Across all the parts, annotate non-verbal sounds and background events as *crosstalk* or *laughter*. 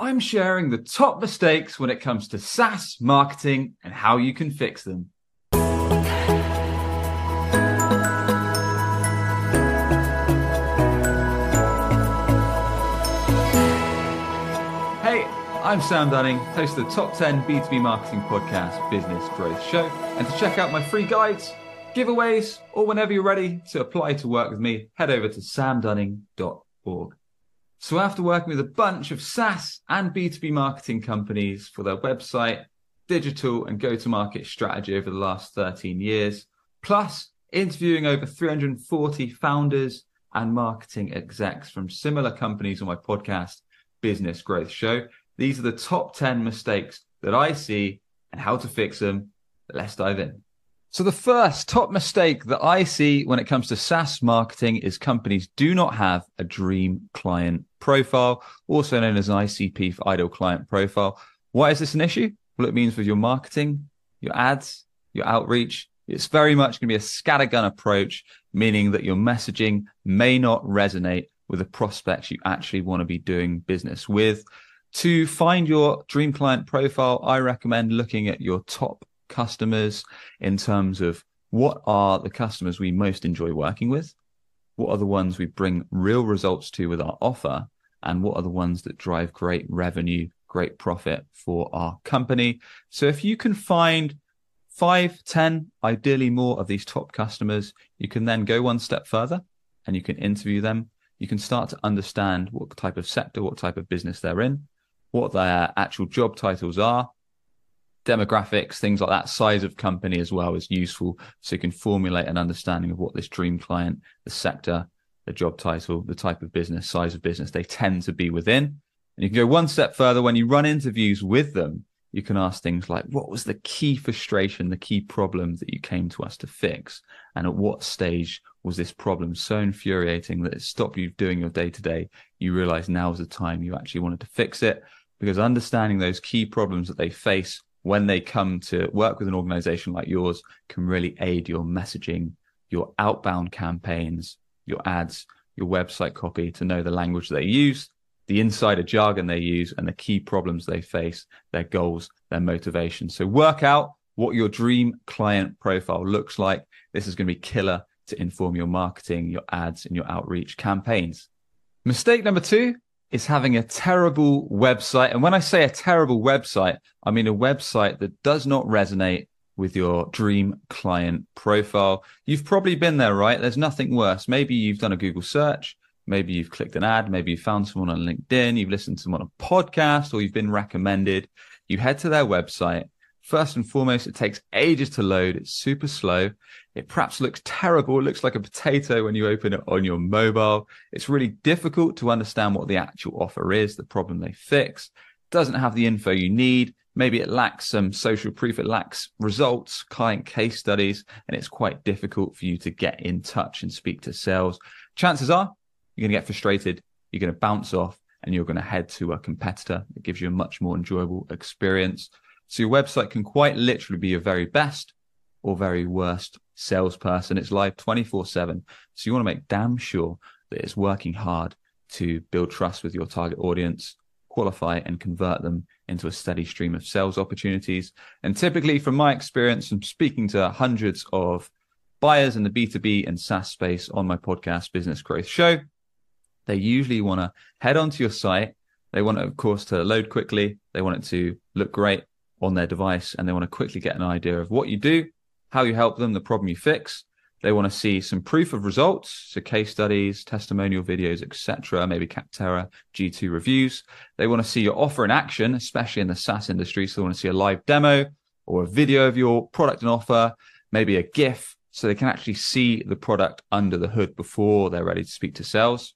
I'm sharing the top mistakes when it comes to SaaS marketing and how you can fix them. Hey, I'm Sam Dunning, host of the Top 10 B2B Marketing Podcast Business Growth Show. And to check out my free guides, giveaways, or whenever you're ready to apply to work with me, head over to samdunning.org. So after working with a bunch of SaaS and B2B marketing companies for their website, digital and go-to-market strategy over the last 13 years, plus interviewing over 340 founders and marketing execs from similar companies on my podcast, Business Growth Show. These are the top 10 mistakes that I see and how to fix them. Let's dive in. So the first top mistake that I see when it comes to SaaS marketing is companies do not have a dream client profile, also known as an ICP for ideal client profile. Why is this an issue? Well, it means with your marketing, your ads, your outreach, it's very much going to be a scattergun approach, meaning that your messaging may not resonate with the prospects you actually want to be doing business with. To find your dream client profile, I recommend looking at your top customers in terms of what are the customers we most enjoy working with? What are the ones we bring real results to with our offer? And what are the ones that drive great revenue, great profit for our company? So if you can find five, ten, ideally more of these top customers, you can then go one step further and you can interview them. You can start to understand what type of sector, what type of business they're in, what their actual job titles are, demographics, things like that, size of company as well is useful. So you can formulate an understanding of what this dream client, the sector, the job title, the type of business, size of business they tend to be within. And you can go one step further when you run interviews with them. You can ask things like, what was the key frustration, the key problem that you came to us to fix? And at what stage was this problem so infuriating that it stopped you doing your day to day? You realize now is the time you actually wanted to fix it because understanding those key problems that they face when they come to work with an organization like yours can really aid your messaging, your outbound campaigns, your ads, your website copy to know the language they use, the insider jargon they use, and the key problems they face, their goals, their motivation. So work out what your dream client profile looks like. This is going to be killer to inform your marketing, your ads, and your outreach campaigns. Mistake number two is having a terrible website. And when I say a terrible website, I mean a website that does not resonate with your dream client profile. You've probably been there, right? There's nothing worse. Maybe you've done a Google search. Maybe you've clicked an ad. Maybe you found someone on LinkedIn. You've listened to someone on a podcast or you've been recommended. You head to their website. First and foremost, it takes ages to load. It's super slow. It perhaps looks terrible. It looks like a potato when you open it on your mobile. It's really difficult to understand what the actual offer is, the problem they fix. Doesn't have the info you need. Maybe it lacks some social proof. It lacks results, client case studies, and it's quite difficult for you to get in touch and speak to sales. Chances are you're going to get frustrated. You're going to bounce off and you're going to head to a competitor that gives you a much more enjoyable experience. So your website can quite literally be your very best or very worst salesperson. It's live 24 7. So you want to make damn sure that it's working hard to build trust with your target audience, qualify and convert them into a steady stream of sales opportunities. And typically, from my experience from speaking to hundreds of buyers in the B2B and SaaS space on my podcast, Business Growth Show, they usually want to head onto your site. They want it, of course, to load quickly. They want it to look great on their device and they want to quickly get an idea of what you do how you help them, the problem you fix. They want to see some proof of results, so case studies, testimonial videos, etc. Maybe Capterra, G2 reviews. They want to see your offer in action, especially in the SaaS industry. So they want to see a live demo or a video of your product and offer, maybe a GIF, so they can actually see the product under the hood before they're ready to speak to sales.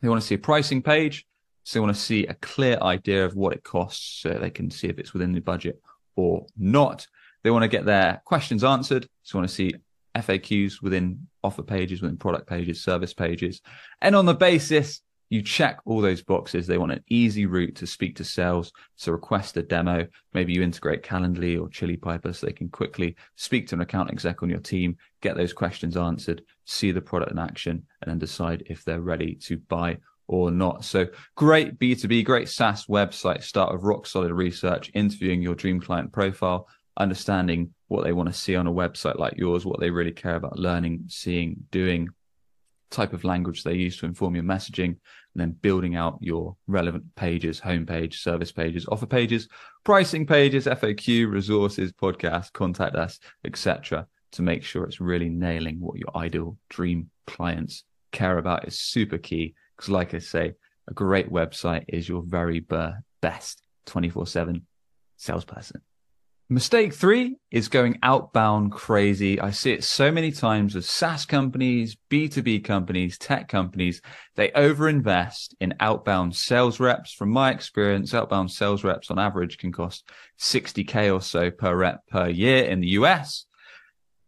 They want to see a pricing page. So they want to see a clear idea of what it costs so they can see if it's within the budget or not. They want to get their questions answered. So they want to see FAQs within offer pages, within product pages, service pages. And on the basis you check all those boxes, they want an easy route to speak to sales. So request a demo. Maybe you integrate Calendly or Chili Piper so they can quickly speak to an account exec on your team, get those questions answered, see the product in action, and then decide if they're ready to buy or not. So great B2B, great SaaS website. Start with rock solid research, interviewing your dream client profile, understanding what they want to see on a website like yours, what they really care about learning, seeing, doing, type of language they use to inform your messaging, and then building out your relevant pages, homepage, service pages, offer pages, pricing pages, FAQ, resources, podcast, contact us, etc. to make sure it's really nailing what your ideal dream clients care about is super key because, like I say, a great website is your very best 24 7 salesperson. Mistake three is going outbound crazy. I see it so many times with SaaS companies, B2B companies, tech companies. They overinvest in outbound sales reps. From my experience, outbound sales reps on average can cost 60K or so per rep per year in the US.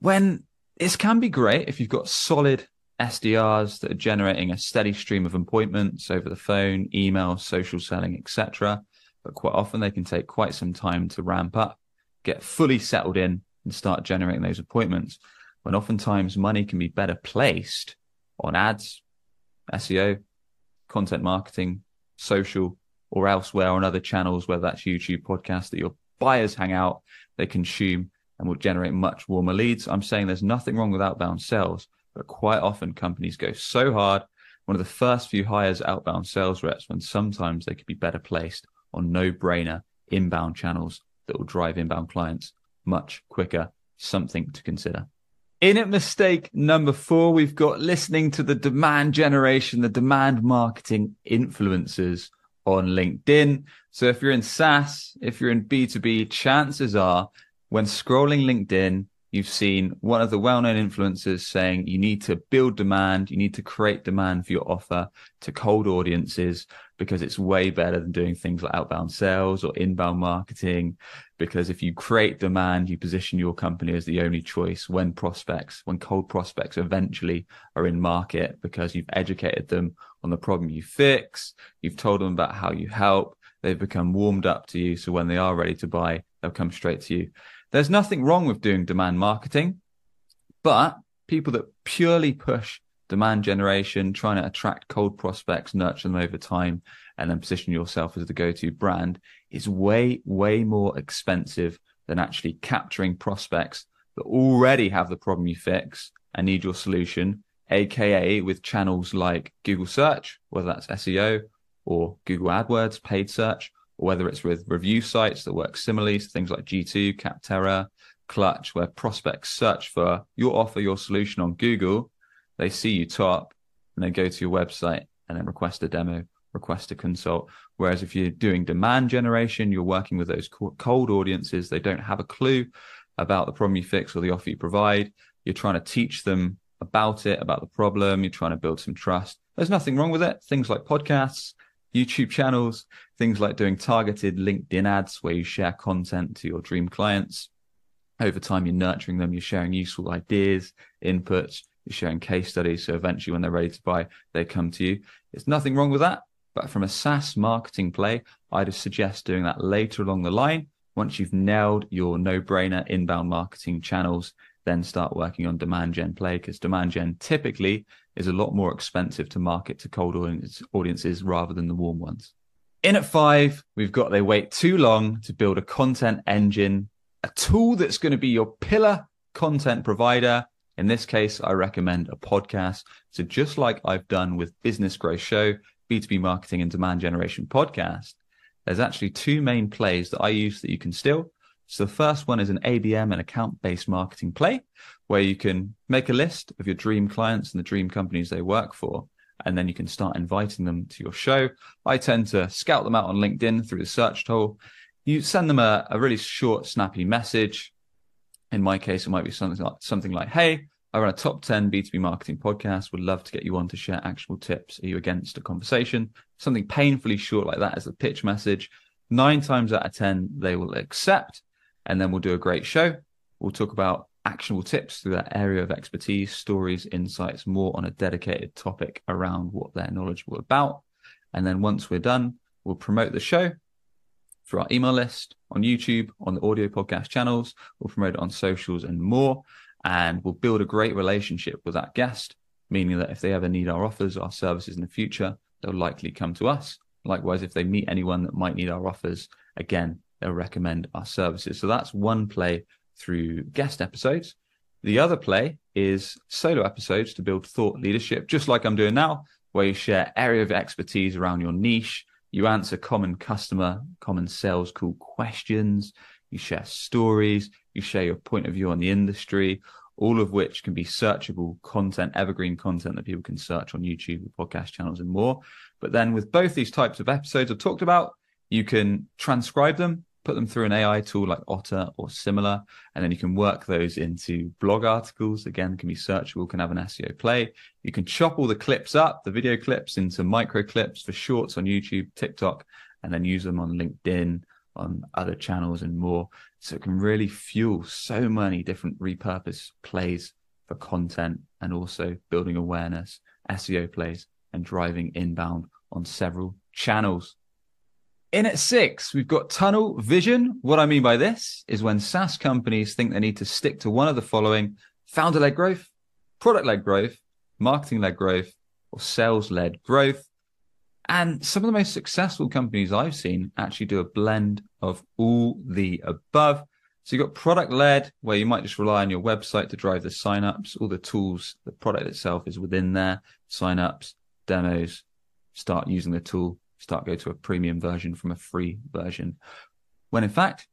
When this can be great if you've got solid SDRs that are generating a steady stream of appointments over the phone, email, social selling, etc. But quite often they can take quite some time to ramp up, get fully settled in, and start generating those appointments. When oftentimes money can be better placed on ads, SEO, content marketing, social, or elsewhere on other channels, whether that's YouTube, podcast that your buyers hang out, they consume, and will generate much warmer leads. I'm saying there's nothing wrong with outbound sales but quite often companies go so hard. One of the first few hires outbound sales reps when sometimes they could be better placed on no brainer inbound channels that will drive inbound clients much quicker. Something to consider. In at mistake number four, we've got listening to the demand generation, the demand marketing influencers on LinkedIn. So if you're in SaaS, if you're in B2B, chances are when scrolling LinkedIn, you've seen one of the well-known influencers saying you need to build demand, you need to create demand for your offer to cold audiences because it's way better than doing things like outbound sales or inbound marketing. Because if you create demand, you position your company as the only choice when prospects, when cold prospects eventually are in market because you've educated them on the problem you fix, you've told them about how you help, they've become warmed up to you. So when they are ready to buy, they'll come straight to you. There's nothing wrong with doing demand marketing, but people that purely push demand generation, trying to attract cold prospects, nurture them over time, and then position yourself as the go-to brand is way, way more expensive than actually capturing prospects that already have the problem you fix and need your solution, aka with channels like Google search, whether that's SEO or Google AdWords, paid search, or whether it's with review sites that work similarly, so things like G2, Capterra, Clutch, where prospects search for your offer, your solution on Google, they see you top and they go to your website and then request a demo, request a consult. Whereas if you're doing demand generation, you're working with those cold audiences, they don't have a clue about the problem you fix or the offer you provide. You're trying to teach them about it, about the problem. You're trying to build some trust. There's nothing wrong with it. Things like podcasts, YouTube channels, things like doing targeted LinkedIn ads where you share content to your dream clients. Over time, you're nurturing them, you're sharing useful ideas, inputs, you're sharing case studies. So eventually, when they're ready to buy, they come to you. There's nothing wrong with that. But from a SaaS marketing play, I'd suggest doing that later along the line. Once you've nailed your no brainer inbound marketing channels, then start working on demand gen play because demand gen typically is a lot more expensive to market to cold audience, audiences rather than the warm ones. In at five, we've got they wait too long to build a content engine, a tool that's going to be your pillar content provider. In this case, I recommend a podcast. So just like I've done with Business Growth Show, B2B marketing and demand generation podcast, there's actually two main plays that I use that you can steal. So the first one is an ABM and account based marketing play where you can make a list of your dream clients and the dream companies they work for. And then you can start inviting them to your show. I tend to scout them out on LinkedIn through the search tool. You send them a, a really short, snappy message. In my case, it might be something like, something like, Hey, I run a top 10 B2B marketing podcast. Would love to get you on to share actionable tips. Are you against a conversation? Something painfully short like that as a pitch message. Nine times out of 10, they will accept and then we'll do a great show. We'll talk about actionable tips through that area of expertise, stories, insights, more on a dedicated topic around what they're knowledgeable about. And then once we're done, we'll promote the show through our email list on YouTube, on the audio podcast channels. We'll promote it on socials and more. And we'll build a great relationship with that guest, meaning that if they ever need our offers, our services in the future, they'll likely come to us. Likewise, if they meet anyone that might need our offers, again, they'll recommend our services. So that's one play through guest episodes. The other play is solo episodes to build thought leadership, just like I'm doing now, where you share area of expertise around your niche. You answer common customer, common sales call questions. You share stories. You share your point of view on the industry, all of which can be searchable content, evergreen content that people can search on YouTube, podcast channels, and more. But then with both these types of episodes I've talked about, you can transcribe them put them through an AI tool like Otter or similar, and then you can work those into blog articles. Again, can be searchable, can have an SEO play. You can chop all the clips up, the video clips into micro clips for shorts on YouTube, TikTok, and then use them on LinkedIn, on other channels and more. So it can really fuel so many different repurpose plays for content and also building awareness, SEO plays, and driving inbound on several channels. In at six, we've got tunnel vision. What I mean by this is when SaaS companies think they need to stick to one of the following founder led growth, product led growth, marketing led growth, or sales led growth. And some of the most successful companies I've seen actually do a blend of all the above. So you've got product led, where you might just rely on your website to drive the signups, all the tools, the product itself is within there, signups, demos, start using the tool, start go to a premium version from a free version. When in fact,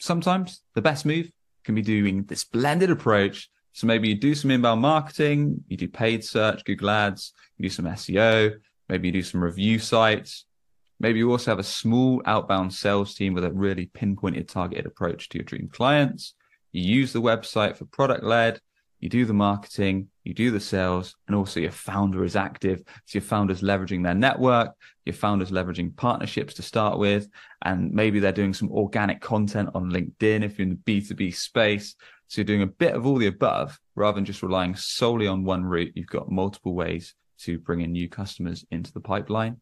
sometimes the best move can be doing this blended approach. So maybe you do some inbound marketing, you do paid search, Google Ads, you do some SEO, maybe you do some review sites. Maybe you also have a small outbound sales team with a really pinpointed targeted approach to your dream clients. You use the website for product led you do the marketing, you do the sales, and also your founder is active. So your founder's leveraging their network, your founder's leveraging partnerships to start with, and maybe they're doing some organic content on LinkedIn if you're in the B2B space. So you're doing a bit of all the above rather than just relying solely on one route. You've got multiple ways to bring in new customers into the pipeline.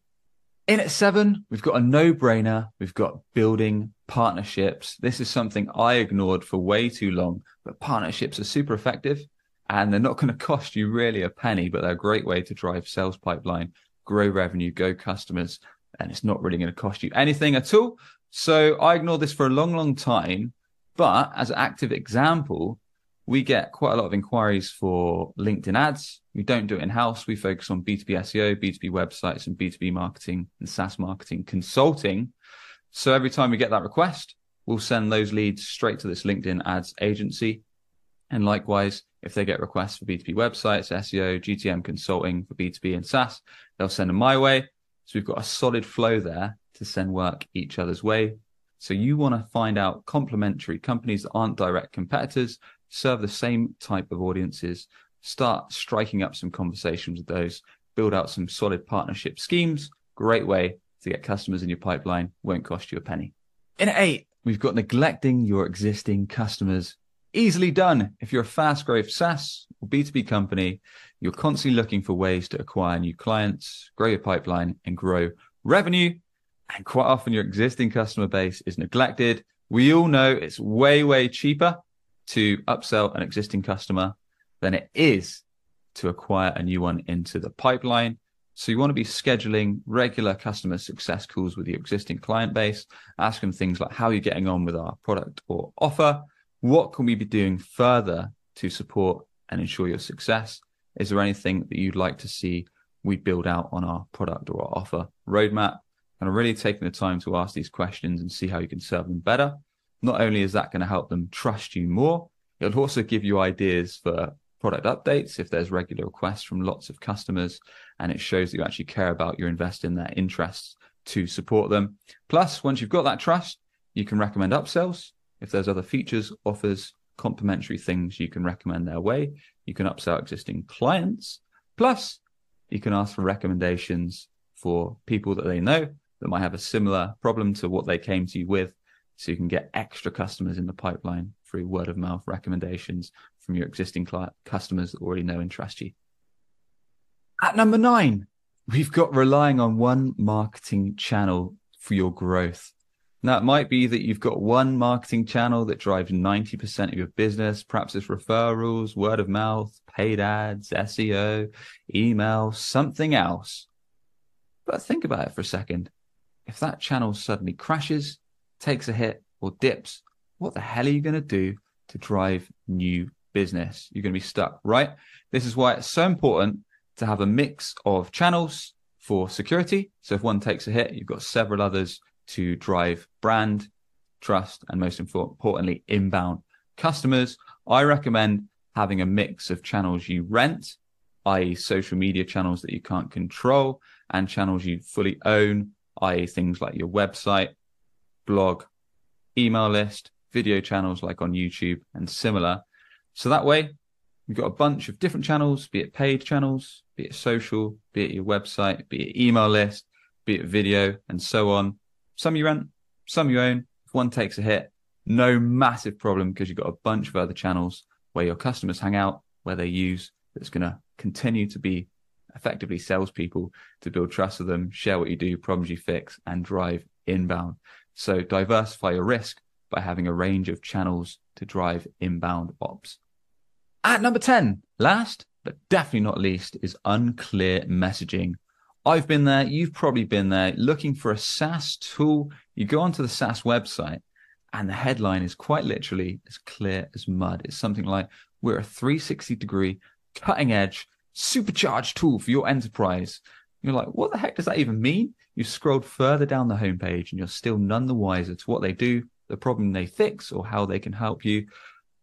In at seven, we've got a no brainer. We've got building partnerships. This is something I ignored for way too long, but partnerships are super effective and they're not going *laughs* to cost you really a penny, but they're a great way to drive sales pipeline, grow revenue, go customers, and it's not really going to cost you anything at all. So I ignored this for a long, long time. But as an active example, we get quite a lot of inquiries for LinkedIn ads. We don't do it in house. We focus on B2B SEO, B2B websites, and B2B marketing and SaaS marketing consulting. So every time we get that request, we'll send those leads straight to this LinkedIn ads agency. And likewise, if they get requests for B2B websites, SEO, GTM consulting for B2B and SaaS, they'll send them my way. So we've got a solid flow there to send work each other's way. So you want to find out complementary companies that aren't direct competitors, serve the same type of audiences, start striking up some conversations with those, build out some solid partnership schemes. Great way to get customers in your pipeline, won't cost you a penny. In eight, we've got neglecting your existing customers. Easily done. If you're a fast growth SaaS or B2B company, you're constantly looking for ways to acquire new clients, grow your pipeline and grow revenue. And quite often your existing customer base is neglected. We all know it's way, way cheaper to upsell an existing customer than it is to acquire a new one into the pipeline. So you want to be scheduling regular customer success calls with your existing client base, ask them things like how are you getting on with our product or offer? What can we be doing further to support and ensure your success? Is there anything that you'd like to see we build out on our product or our offer roadmap? And really taking the time to ask these questions and see how you can serve them better. Not only is that going to help them trust you more, it'll also give you ideas for product updates if there's regular requests from lots of customers and it shows that you actually care about your invest in their interests to support them. Plus, once you've got that trust, you can recommend upsells. If there's other features, offers, complementary things you can recommend their way, you can upsell existing clients. Plus, you can ask for recommendations for people that they know that might have a similar problem to what they came to you with. So you can get extra customers in the pipeline through word of mouth recommendations from your existing client, customers that already know and trust you. At number nine, we've got relying on one marketing channel for your growth. Now, it might be that you've got one marketing channel that drives 90% of your business. Perhaps it's referrals, word of mouth, paid ads, SEO, email, something else. But think about it for a second. If that channel suddenly crashes, takes a hit, or dips, what the hell are you going to do to drive new business? You're going to be stuck, right? This is why it's so important to have a mix of channels for security. So if one takes a hit, you've got several others to drive brand, trust, and most importantly, inbound customers. I recommend having a mix of channels you rent, i.e., social media channels that you can't control, and channels you fully own, i.e., things like your website, blog, email list, video channels like on YouTube, and similar. So that way, you've got a bunch of different channels, be it paid channels, be it social, be it your website, be it email list, be it video, and so on. Some you rent, some you own. If one takes a hit, no massive problem because you've got a bunch of other channels where your customers hang out, where they use that's going to continue to be effectively salespeople to build trust with them, share what you do, problems you fix, and drive inbound. So diversify your risk by having a range of channels to drive inbound ops. At number 10, last but definitely not least, is unclear messaging. I've been there, you've probably been there looking for a SaaS tool. You go onto the SaaS website and the headline is quite literally as clear as mud. It's something like, We're a 360 degree, cutting edge, supercharged tool for your enterprise. You're like, What the heck does that even mean? You've scrolled further down the homepage and you're still none the wiser to what they do, the problem they fix, or how they can help you.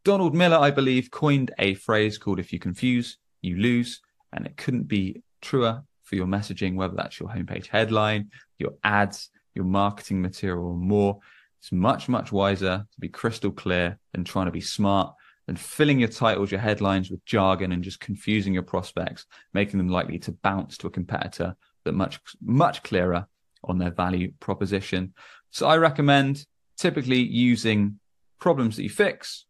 Donald Miller, I believe, coined a phrase called If you confuse, you lose. And it couldn't be truer for your messaging, whether that's your homepage headline, your ads, your marketing material, or more. It's much, much wiser to be crystal clear than trying to be smart than filling your titles, your headlines with jargon and just confusing your prospects, making them likely to bounce to a competitor that much, much clearer on their value proposition. So I recommend typically using problems that you fix,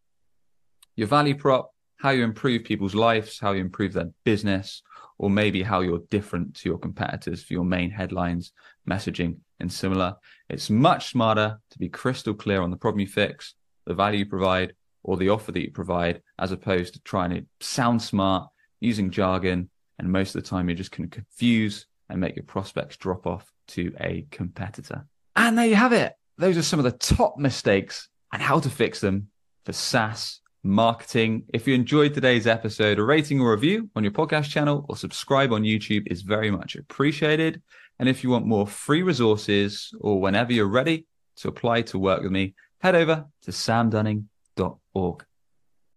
your value prop, how you improve people's lives, how you improve their business, or maybe how you're different to your competitors for your main headlines, messaging, and similar. It's much smarter to be crystal clear on the problem you fix, the value you provide, or the offer that you provide, as opposed to trying to sound smart, using jargon, and most of the time you're just going to confuse and make your prospects drop off to a competitor. And there you have it. Those are some of the top mistakes and how to fix them for SaaS marketing. If you enjoyed today's episode, a rating or review on your podcast channel or subscribe on YouTube is very much appreciated. And if you want more free resources or whenever you're ready to apply to work with me, head over to samdunning.org.